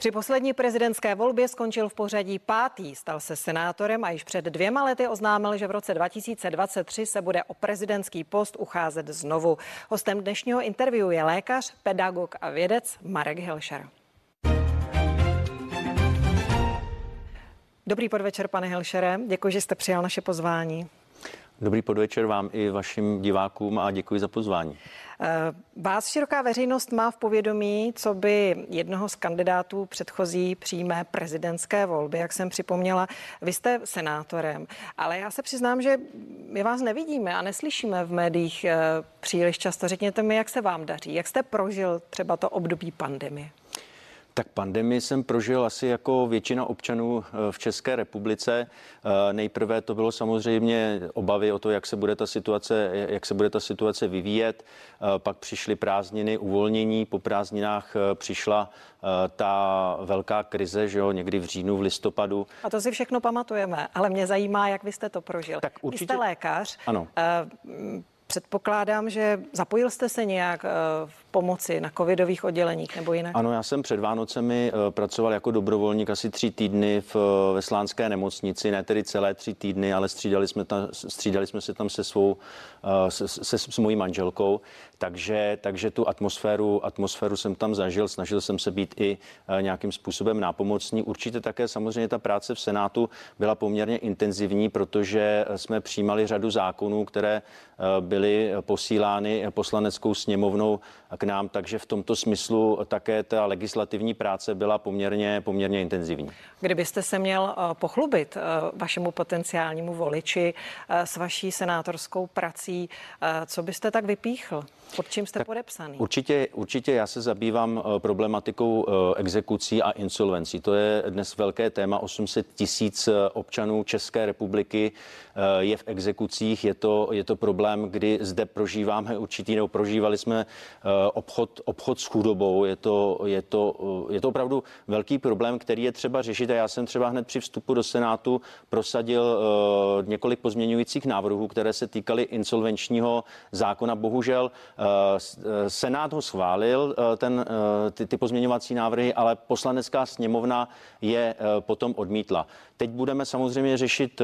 Při poslední prezidentské volbě skončil v pořadí pátý, stal se senátorem a již před dvěma lety oznámil, že v roce 2023 se bude o prezidentský post ucházet znovu. Hostem dnešního interview je lékař, pedagog a vědec Marek Hilšer. Dobrý podvečer, pane Hilšere. Děkuji, že jste přijal naše pozvání. Dobrý podvečer vám i vašim divákům a děkuji za pozvání. Eh, vás široká veřejnost má v povědomí, co by jednoho z kandidátů předchozí přímé prezidentské volby, jak jsem připomněla. Vy jste senátorem, ale já se přiznám, že my vás nevidíme a neslyšíme v médiích eh, příliš často. Řekněte mi, jak se vám daří, jak jste prožil třeba to období pandemie. Tak pandemii jsem prožil asi jako většina občanů eh, v České republice. Eh, nejprve to bylo samozřejmě obavy o to, jak se bude ta situace, jak se bude ta situace vyvíjet. Eh, pak přišly prázdniny, uvolnění. Po prázdninách přišla ta velká krize, že jo, někdy v říjnu, v listopadu. A to si všechno pamatujeme, ale mě zajímá, jak vy jste to prožil. Tak určitě... Vy jste lékař. Ano. Předpokládám, že zapojil jste se nějak v pomoci na covidových odděleních nebo jinak? Ano, já jsem před Vánocemi eh, pracoval jako dobrovolník asi tři týdny v eh, Veslánské nemocnici, ne tedy celé tři týdny, ale střídali jsme, tam, střídali jsme se tam se svou, eh, se, se, s mojí manželkou, takže, takže tu atmosféru, atmosféru jsem tam zažil, snažil jsem se být i nějakým způsobem nápomocný. Určitě také samozřejmě ta práce v Senátu byla poměrně intenzivní, protože jsme přijímali řadu zákonů, které byly posílány poslaneckou sněmovnou k nám, takže v tomto smyslu také ta legislativní práce byla poměrně, poměrně intenzivní. Kdybyste se měl eh, pochlubit eh, vašemu potenciálnímu voliči eh, s vaší senátorskou prací, co byste tak vypíchl? Pod čím jste tak podepsaný? Určitě, určitě já se zabývám problematikou exekucí a insolvencí. To je dnes velké téma. 800 tisíc občanů České republiky je v exekucích. Je to, je to problém, kdy zde prožíváme určitý, nebo prožívali jsme obchod, obchod s chudobou. Je to, je, to, je to opravdu velký problém, který je třeba řešit. A já jsem třeba hned při vstupu do Senátu prosadil uh, několik pozměňujících návrhů, které se týkaly insolvenčního zákona. Bohužel uh, Senát ho schválil, ten, ty, ty pozměňovací návrhy, ale poslanecká sněmovna je potom odmítla. Teď budeme samozřejmě řešit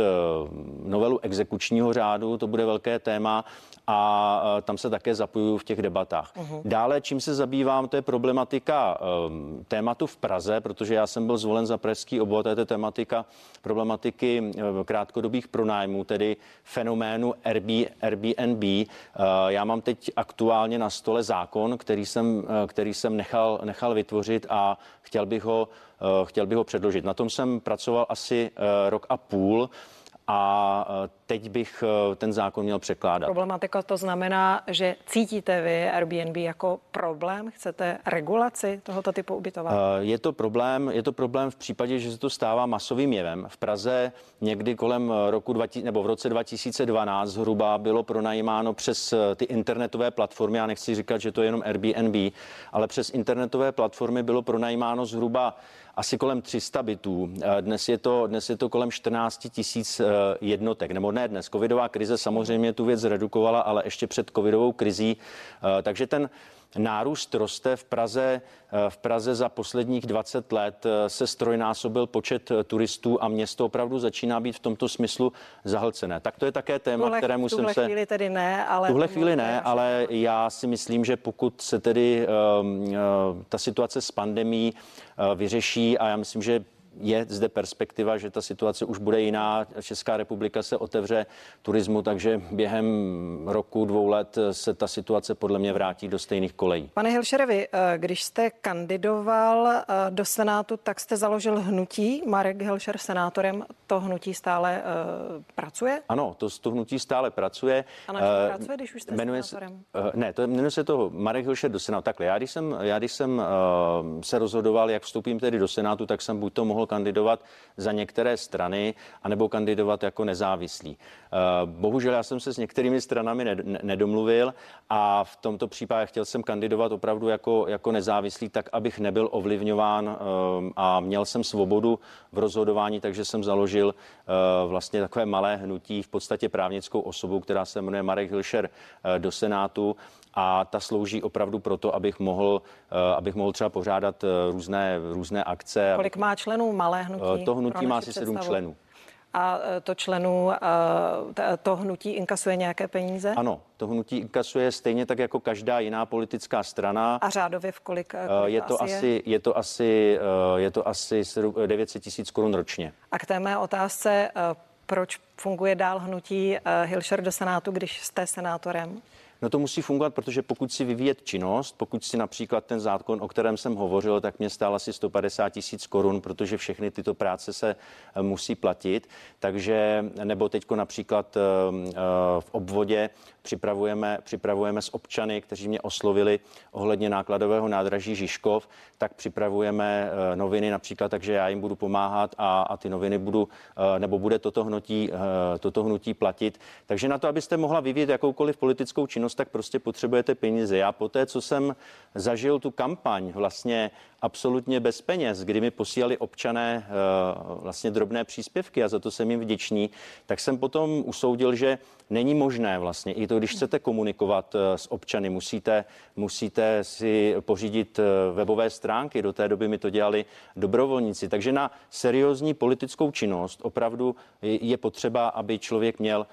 novelu exekučního řádu, to bude velké téma a tam se také zapojuju v těch debatách. Uh-huh. Dále, čím se zabývám, to je problematika um, tématu v Praze, protože já jsem byl zvolen za pražský obvod, to je tematika problematiky uh, krátkodobých pronájmů, tedy fenoménu Airbnb. Uh, já mám teď aktuálně na stole zákon, který jsem, který jsem nechal, nechal vytvořit a chtěl bych ho, chtěl bych ho předložit. Na tom jsem pracoval asi rok a půl a e, teď bych e, ten zákon měl překládat. Problematika to znamená, že cítíte vy Airbnb jako problém? Chcete regulaci tohoto typu ubytování? E, je to problém, je to problém v případě, že se to stává masovým jevem. V Praze někdy kolem roku 20, nebo v roce 2012 zhruba bylo pronajímáno přes ty internetové platformy, já nechci říkat, že to je jenom Airbnb, ale přes internetové platformy bylo pronajímáno zhruba asi kolem 300 bytů. Eh, dnes je to, dnes je to kolem 14 tisíc eh, jednotek, nebo ne dnes. Covidová krize samozřejmě tu věc zredukovala, ale ještě před covidovou krizí. Eh, takže ten Nárůst roste v Praze. V Praze za posledních 20 let se strojnásobil počet turistů a město opravdu začíná být v tomto smyslu zahlcené. Tak to je také téma, tuhle, kterému tuhle jsem se... chvíli tedy ne, ale... Tuhle chvíli ne, ale já si myslím, že pokud se tedy um, uh, ta situace s pandemí uh, vyřeší a já myslím, že je zde perspektiva, že ta situace už bude jiná. Česká republika se otevře turismu, takže během roku, dvou let se ta situace podle mě vrátí do stejných kolejí. Pane Hilšerevi, eh, když jste kandidoval eh, do Senátu, tak jste založil hnutí. Marek Hilšer senátorem, to hnutí stále uh, pracuje? Ano, to, to hnutí stále pracuje. A na uh, pracuje, když už jste jmenuje senátorem? Se, uh, ne, to jmenuje se to Marek Hilšer do Senátu. Takhle, já když jsem, já, když jsem uh, se rozhodoval, jak vstoupím tedy do Senátu, tak jsem buď to mohl kandidovat za některé strany, anebo kandidovat jako nezávislý. Eh, bohužel já jsem se s některými stranami nedomluvil a v tomto případě chtěl jsem kandidovat opravdu jako, jako nezávislý, tak abych nebyl ovlivňován eh, a měl jsem svobodu v rozhodování, takže jsem založil eh, vlastně takové malé hnutí, v podstatě právnickou osobu, která se jmenuje Marek Hilšer do Senátu a ta slouží opravdu proto, abych mohl, abych mohl třeba pořádat různé, různé akce. Kolik má členů malé hnutí? To hnutí má asi sedm členů a to členů, to hnutí inkasuje nějaké peníze? Ano, to hnutí inkasuje stejně tak jako každá jiná politická strana. A řádově v kolik? Kolik je, to asi, je? je to asi je to asi 900 tisíc korun ročně. A k té mé otázce, proč funguje dál hnutí Hilšer do Senátu, když jste senátorem? No to musí fungovat, protože pokud si vyvíjet činnost, pokud si například ten zákon, o kterém jsem hovořil, tak mě stál asi 150 tisíc korun, protože všechny tyto práce se eh, musí platit. Takže, nebo teďko například eh, eh, v obvodě připravujeme, připravujeme s občany, kteří mě oslovili ohledně nákladového nádraží Žižkov, tak připravujeme noviny například, takže já jim budu pomáhat a, a ty noviny budu, nebo bude toto hnutí, toto hnutí platit. Takže na to, abyste mohla vyvíjet jakoukoliv politickou činnost, tak prostě potřebujete peníze. Já po té, co jsem zažil tu kampaň vlastně absolutně bez peněz, kdy mi posílali občané eh, vlastně drobné příspěvky a za to jsem jim vděčný, tak jsem potom usoudil, že není možné vlastně, i to, když chcete komunikovat eh, s občany, musíte, musíte si pořídit eh, webové stránky, do té doby mi to dělali dobrovolníci, takže na seriózní politickou činnost opravdu je potřeba, aby člověk měl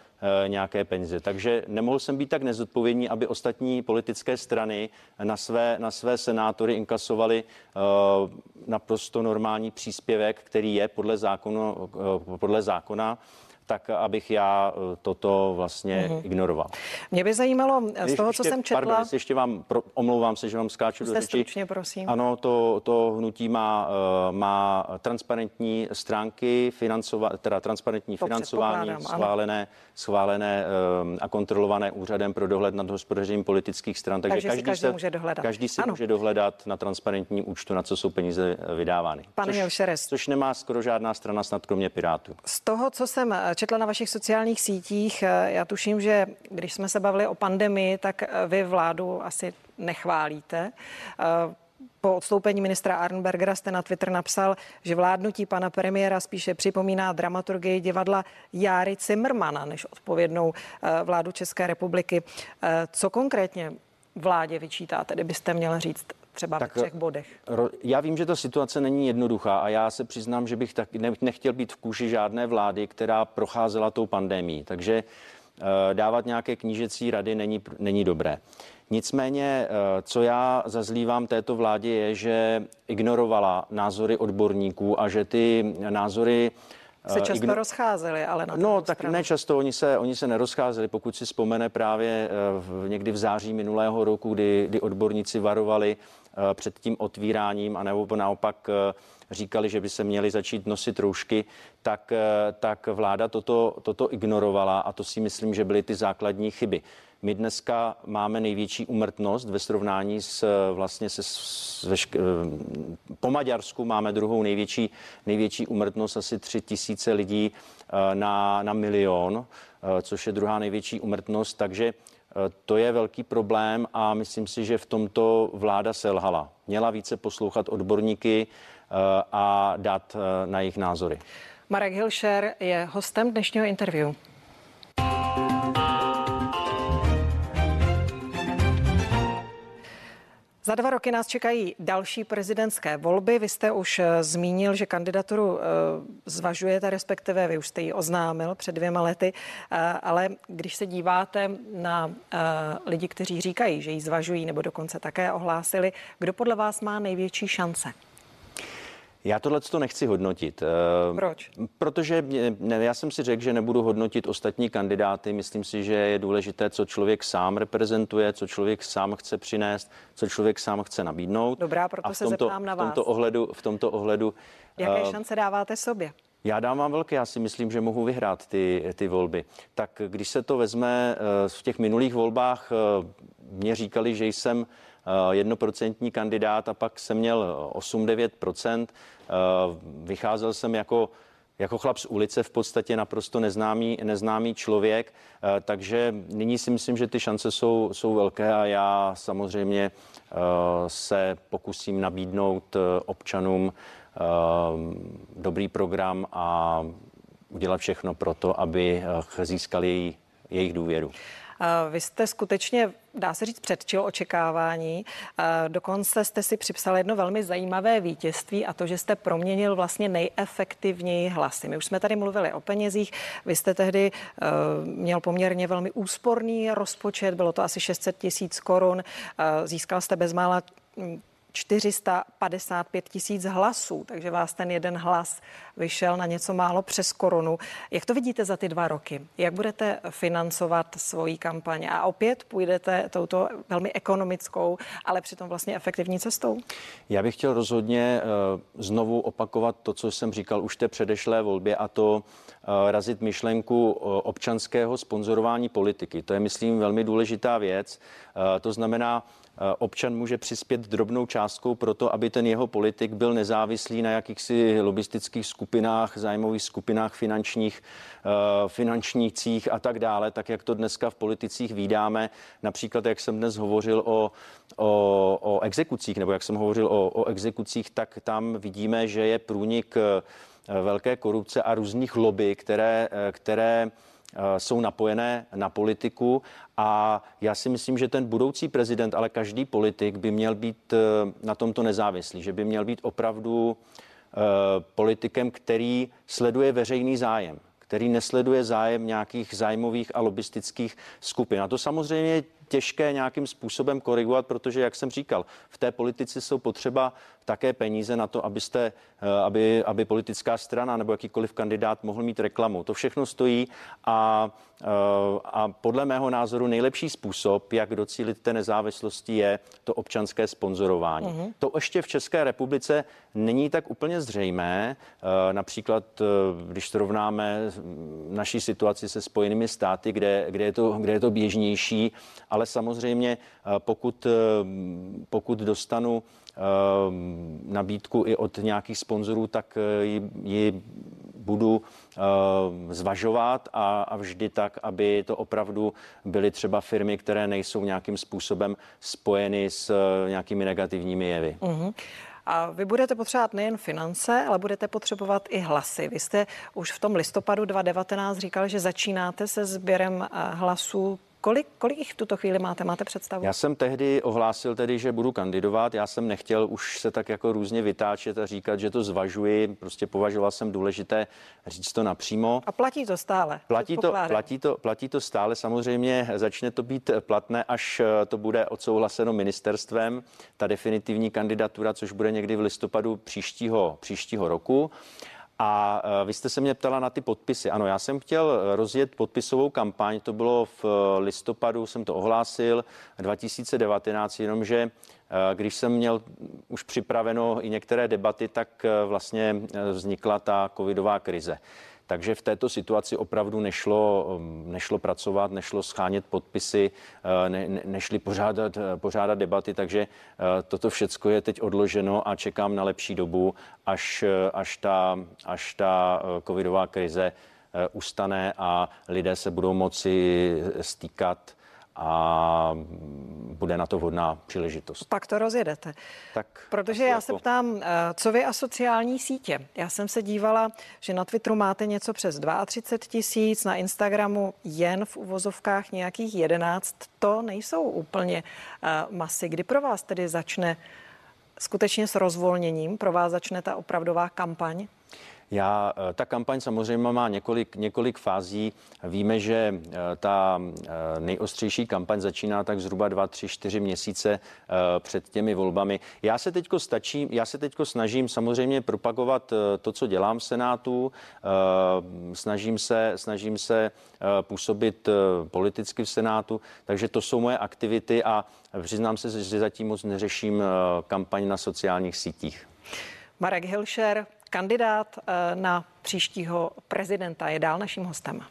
nějaké peníze. Takže nemohl jsem být tak nezodpovědný, aby ostatní politické strany na své, na své senátory inkasovali Eh, naprosto normální příspěvek, který je podle, zákonu, eh, podle zákona tak abych já eh, toto vlastně mm-hmm. ignoroval. Mě by zajímalo z toho, ještě, co jsem četla... Pardon, ještě vám, pro, omlouvám se, že vám skáču do řeči. stručně, prosím. Ano, to, to hnutí má, eh, má transparentní stránky, financova, teda transparentní to financování schválené, schválené eh, a kontrolované úřadem pro dohled nad hospodařením politických stran. Takže, Takže každý, každý, se, může dohledat. každý si ano. může dohledat na transparentním účtu, na co jsou peníze vydávány. Pane což, což nemá skoro žádná strana, snad kromě Pirátů. Z toho, co jsem četla na vašich sociálních sítích. Eh, já tuším, že když jsme se bavili o pandemii, tak eh, vy vládu asi nechválíte. Eh, po odstoupení ministra Arnbergera jste na Twitter napsal, že vládnutí pana premiéra spíše připomíná dramaturgii divadla Járy Zimmermana než odpovědnou vládu České republiky. Co konkrétně vládě vyčítáte, kdybyste měl říct třeba tak, v třech bodech? Já vím, že ta situace není jednoduchá a já se přiznám, že bych tak nechtěl být v kůži žádné vlády, která procházela tou pandemí. Takže eh, dávat nějaké knížecí rady není, není dobré. Nicméně, eh, co já zazlívám této vládě, je, že ignorovala názory odborníků a že ty názory se často igno... rozcházeli, ale na No, tak stranu. ne často, oni se, oni se nerozcházeli. Pokud si vzpomene právě v, někdy v září minulého roku, kdy, kdy odborníci varovali Eh, před tím otvíráním, a nebo naopak eh, říkali, že by se měli začít nosit roušky, tak, eh, tak vláda toto, toto ignorovala a to si myslím, že byly ty základní chyby. My dneska máme největší umrtnost ve srovnání s vlastně se s, vešk- po Maďarsku máme druhou největší, největší umrtnost, asi tři tisíce lidí na, na milion, což je druhá největší umrtnost, takže Eh, to je velký problém a myslím si, že v tomto vláda selhala. Měla více poslouchat odborníky eh, a dát eh, na jejich názory. Marek Hilšer je hostem dnešního interview. Za dva roky nás čekají další prezidentské volby. Vy jste už eh, zmínil, že kandidaturu eh, zvažujete, respektive vy už jste ji oznámil před dvěma lety, eh, ale když se díváte na lidi, kteří říkají, že ji zvažují nebo dokonce také ohlásili, kdo podle vás má největší šance? Já tohle to nechci hodnotit. Eh, Proč? Protože ne, já jsem si řekl, že nebudu hodnotit ostatní kandidáty. Myslím si, že je důležité, co člověk sám reprezentuje, co člověk sám chce přinést, co člověk sám chce nabídnout. Dobrá, proto A se tomto, zeptám na vás. V tomto ohledu, v tomto ohledu Jaké uh, šance dáváte sobě? Já dávám velké, já si myslím, že mohu vyhrát ty, ty volby. Tak když se to vezme eh, v těch minulých volbách, mě říkali, že jsem jednoprocentní kandidát a pak jsem měl 8-9%. Eh, vycházel jsem jako jako chlap z ulice v podstatě naprosto neznámý, neznámý člověk, eh, takže nyní si myslím, že ty šance jsou, jsou velké a já samozřejmě eh, se pokusím nabídnout občanům dobrý program a udělat všechno pro to, aby získali jejich důvěru. Vy jste skutečně, dá se říct, předčil očekávání. Dokonce jste si připsal jedno velmi zajímavé vítězství a to, že jste proměnil vlastně nejefektivněji hlasy. My už jsme tady mluvili o penězích. Vy jste tehdy měl poměrně velmi úsporný rozpočet, bylo to asi 600 tisíc korun. Získal jste bezmála 455 tisíc hlasů, takže vás ten jeden hlas vyšel na něco málo přes korunu. Jak to vidíte za ty dva roky? Jak budete financovat svoji kampaň? A opět půjdete touto velmi ekonomickou, ale přitom vlastně efektivní cestou? Já bych chtěl rozhodně uh, znovu opakovat to, co jsem říkal už té předešlé volbě a to uh, razit myšlenku uh, občanského sponzorování politiky. To je, myslím, velmi důležitá věc. To znamená, Eh, občan může přispět drobnou částkou pro to, aby ten jeho politik byl nezávislý na jakýchsi lobistických skupinách, zájmových skupinách finančních, eh, finančnících a tak dále, tak jak to dneska v politicích výdáme. Například, jak jsem dnes hovořil o, o, o exekucích, nebo jak jsem hovořil o, o exekucích, tak tam vidíme, že je průnik eh, velké korupce a různých lobby, které, které Eh, jsou napojené na politiku a já si myslím, že ten budoucí prezident, ale každý politik by měl být eh, na tomto nezávislý, že by měl být opravdu eh, politikem, který sleduje veřejný zájem který nesleduje zájem nějakých zájmových a lobistických skupin. A to samozřejmě těžké nějakým způsobem korigovat, protože, jak jsem říkal, v té politice jsou potřeba také peníze na to, abyste, eh, aby, aby politická strana nebo jakýkoliv kandidát mohl mít reklamu. To všechno stojí a, eh, a podle mého názoru nejlepší způsob, jak docílit té nezávislosti, je to občanské sponzorování. Mm-hmm. To ještě v České republice není tak úplně zřejmé. Eh, například, když srovnáme naší situaci se Spojenými státy, kde, kde, je, to, kde je to běžnější, ale samozřejmě pokud, pokud dostanu Ehm, nabídku i od nějakých sponzorů, tak eh, ji, ji budu zvažovat a, a vždy tak, aby to opravdu byly třeba firmy, které nejsou nějakým způsobem spojeny s eh, nějakými negativními jevy. Uh-huh. A vy budete potřebovat nejen finance, ale budete potřebovat i hlasy. Vy jste už v tom listopadu 2019 říkal, že začínáte se sběrem eh, hlasů Kolik, kolik jich v tuto chvíli máte? Máte představu? Já jsem tehdy ohlásil tedy, že budu kandidovat. Já jsem nechtěl už se tak jako různě vytáčet a říkat, že to zvažuji. Prostě považoval jsem důležité říct to napřímo. A platí to stále? Platí to, platí, to, platí to stále. Samozřejmě začne to být platné, až eh, to bude odsouhlaseno ministerstvem, ta definitivní kandidatura, což bude někdy v listopadu příštího, příštího roku. A e, vy jste se mě ptala na ty podpisy. Ano, já jsem chtěl rozjet podpisovou kampaň, to bylo v e, listopadu, jsem to ohlásil, 2019, jenomže e, když jsem měl už připraveno i některé debaty, tak vlastně vznikla ta covidová krize. Takže v této situaci opravdu nešlo, um, nešlo pracovat, nešlo schánět podpisy, uh, ne, ne, nešli pořádat, uh, pořádat debaty, takže uh, toto všecko je teď odloženo a čekám na lepší dobu, až, až, ta, až ta covidová krize ustane a lidé se budou moci stýkat a bude na to vhodná příležitost. Pak to rozjedete. Tak Protože já jako... se ptám, eh, co vy a sociální sítě? Já jsem se dívala, že na Twitteru máte něco přes 32 tisíc, na Instagramu jen v uvozovkách nějakých 11. To nejsou úplně uh, masy. Kdy pro vás tedy začne skutečně s rozvolněním, pro vás začne ta opravdová kampaň? Já, eh, ta kampaň samozřejmě má několik, několik fází. Víme, že eh, ta eh, nejostřejší kampaň začíná tak zhruba 2, 3, 4 měsíce před těmi volbami. Já se teďko stačím, já se teďko snažím samozřejmě propagovat to, co dělám v Senátu. Snažím se, snažím se působit politicky v Senátu, takže to jsou moje aktivity a přiznám se, že zatím moc neřeším kampaň na sociálních sítích. Marek Hilšer, kandidát eh, na příštího prezidenta, je dál naším hostem.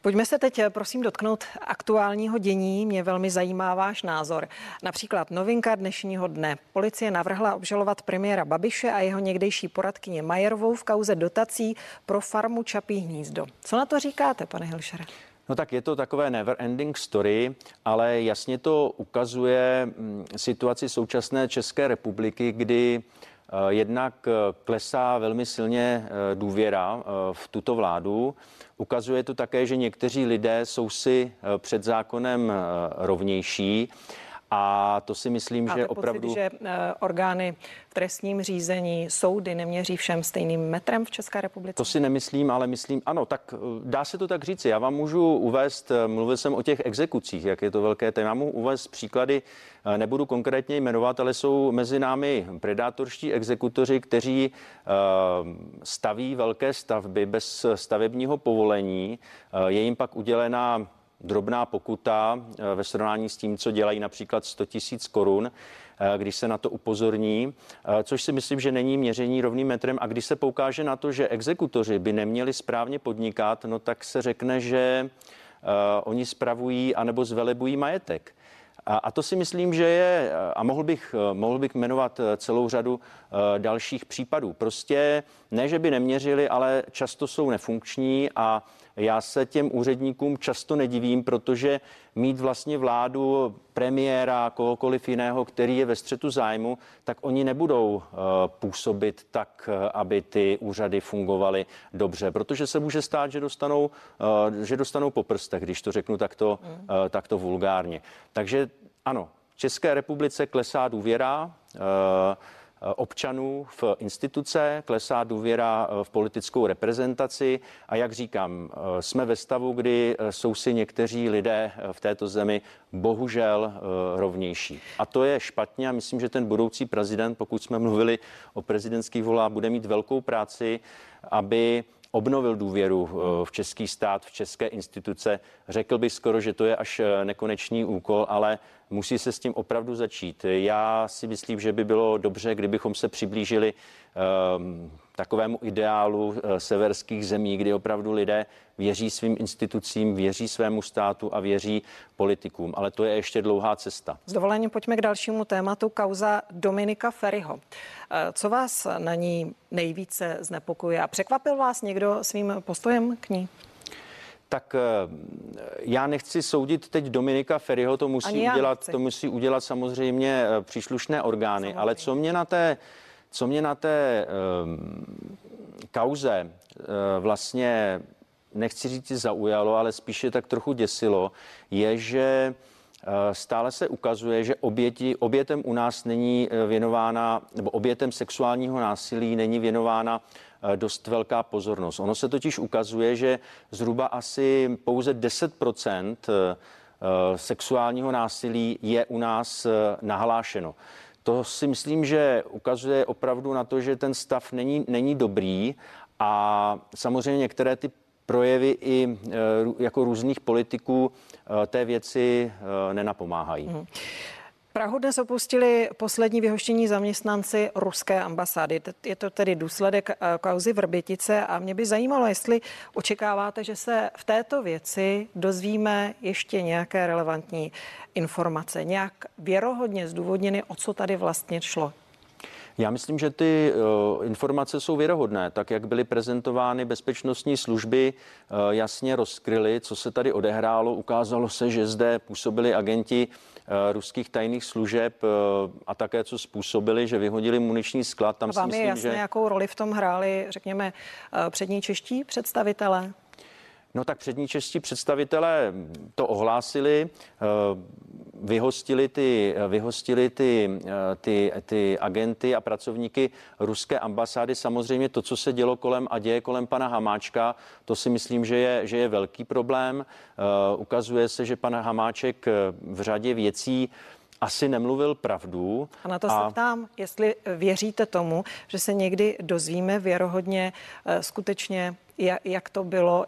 Pojďme se teď prosím dotknout aktuálního dění. Mě velmi zajímá váš názor. Například novinka dnešního dne. Policie navrhla obžalovat premiéra Babiše a jeho někdejší poradkyně Majerovou v kauze dotací pro farmu Čapí hnízdo. Co na to říkáte, pane Hilšere? No tak je to takové never ending story, ale jasně to ukazuje mm, situaci současné České republiky, kdy Jednak klesá velmi silně důvěra v tuto vládu. Ukazuje to také, že někteří lidé jsou si před zákonem rovnější. A to si myslím, Máte že opravdu. Pocit, že orgány v trestním řízení soudy neměří všem stejným metrem v České republice? To si nemyslím, ale myslím, ano, tak dá se to tak říci. Já vám můžu uvést, mluvil jsem o těch exekucích, jak je to velké téma, můžu uvést příklady, nebudu konkrétně jmenovat, ale jsou mezi námi predátorští exekutoři, kteří staví velké stavby bez stavebního povolení. Je jim pak udělená drobná pokuta eh, ve srovnání s tím, co dělají například 100 tisíc korun, eh, když se na to upozorní, eh, což si myslím, že není měření rovným metrem. A když se poukáže na to, že exekutoři by neměli správně podnikat, no tak se řekne, že oni spravují anebo zvelebují majetek. A, to si myslím, že je, a mohl bych, mohl bych jmenovat celou řadu dalších případů. Prostě ne, že by neměřili, ale často jsou nefunkční a já se těm úředníkům často nedivím, protože mít vlastně vládu, premiéra, kohokoliv jiného, který je ve střetu zájmu, tak oni nebudou uh, působit tak, uh, aby ty úřady fungovaly dobře, protože se může stát, že dostanou, uh, že dostanou po prstech, když to řeknu takto, mm. takto vulgárně. Takže ano, v České republice klesá důvěra. Eh, občanů v instituce, klesá důvěra eh, v politickou reprezentaci a jak říkám, eh, jsme ve stavu, kdy jsou si někteří lidé v této zemi bohužel rovnější. A to je špatně a myslím, že ten budoucí prezident, pokud jsme mluvili o prezidentských volách, bude mít velkou práci, aby obnovil důvěru v český stát, v české instituce. Řekl bych skoro, že to je až nekonečný úkol, ale musí se s tím opravdu začít. Já si myslím, že by bylo dobře, kdybychom se přiblížili um, takovému ideálu uh, severských zemí, kdy opravdu lidé věří svým institucím, věří svému státu a věří politikům. Ale to je ještě dlouhá cesta. S dovolením pojďme k dalšímu tématu, kauza Dominika Ferryho. Eh, co vás na ní nejvíce znepokuje a překvapil vás někdo svým postojem k ní? tak eh, já nechci soudit teď Dominika Ferryho, to musí, udělat, to musí udělat samozřejmě eh, příslušné orgány, samozřejmě. ale co mě na té, co mě na té um, kauze uh, vlastně nechci říct zaujalo, ale spíše tak trochu děsilo, je, že Stále se ukazuje, že oběti, obětem u nás není věnována, nebo obětem sexuálního násilí není věnována Eh, dost velká pozornost. Ono se totiž ukazuje, že zhruba asi pouze 10 eh, eh, sexuálního násilí je u nás nahlášeno. To si myslím, že ukazuje opravdu na to, že ten stav není, není dobrý a samozřejmě některé ty projevy i jako různých politiků té věci nenapomáhají. Hmm. Prahu dnes opustili poslední vyhoštění zaměstnanci ruské ambasády. Je to tedy důsledek eh, kauzy Vrbětice a mě by zajímalo, jestli očekáváte, že se v této věci dozvíme ještě nějaké relevantní informace, nějak věrohodně zdůvodněny, o co tady vlastně šlo. Já myslím, že ty uh, informace jsou věrohodné. Tak, jak byly prezentovány bezpečnostní služby, uh, jasně rozkryly, co se tady odehrálo. Ukázalo se, že zde působili agenti uh, ruských tajných služeb a také, co způsobili, že vyhodili muniční sklad. Tam a vám si myslím, je jasné, že... jakou roli v tom hráli, řekněme, přední čeští představitelé? No tak přední čeští představitelé to ohlásili, eh, vyhostili ty, vyhostili ty, eh, ty, ty agenty a pracovníky ruské ambasády. Samozřejmě to, co se dělo kolem a děje kolem pana Hamáčka, to si myslím, že je, že je velký problém. Eh, ukazuje se, že pan Hamáček v řadě věcí asi nemluvil pravdu. A na to a... se ptám, jestli věříte tomu, že se někdy dozvíme věrohodně skutečně, jak to bylo,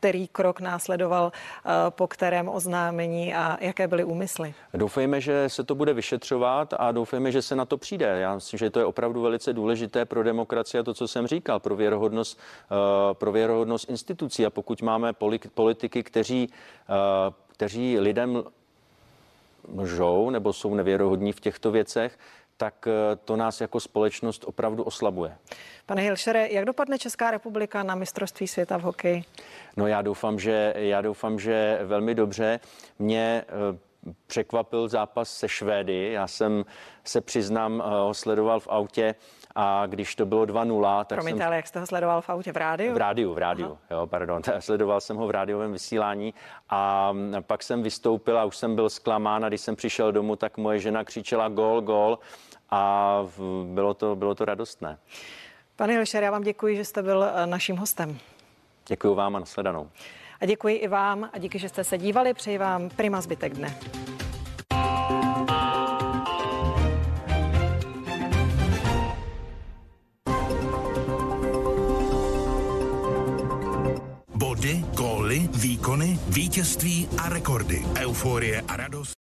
který krok následoval eh, po kterém oznámení a jaké byly úmysly? Doufejme, že se to bude vyšetřovat a doufejme, že se na to přijde. Já myslím, že to je opravdu velice důležité pro demokracii a to, co jsem říkal, pro věrohodnost, eh, pro věrohodnost institucí. A pokud máme politiky, kteří, eh, kteří lidem lžou nebo jsou nevěrohodní v těchto věcech, tak to nás jako společnost opravdu oslabuje. Pane Hilšere, jak dopadne Česká republika na mistrovství světa v hokeji? No já doufám, že, já doufám, že velmi dobře. Mě eh, překvapil zápas se Švédy. Já jsem se přiznám, ho sledoval v autě a když to bylo 2-0, tak Promiňte, jsem... ale jak jste ho sledoval v autě? V rádiu? V rádiu, v rádiu, Aha. jo, pardon. Sledoval jsem ho v rádiovém vysílání a pak jsem vystoupil a už jsem byl zklamán a když jsem přišel domů, tak moje žena křičela gol, gol a bylo to, bylo to radostné. Pane Ilšer, já vám děkuji, že jste byl eh, naším hostem. Děkuji vám a nasledanou. A děkuji i vám a díky, že jste se dívali. Přeji vám prima zbytek dne. Body, góly, výkony, vítězství a rekordy. Euforie a radost.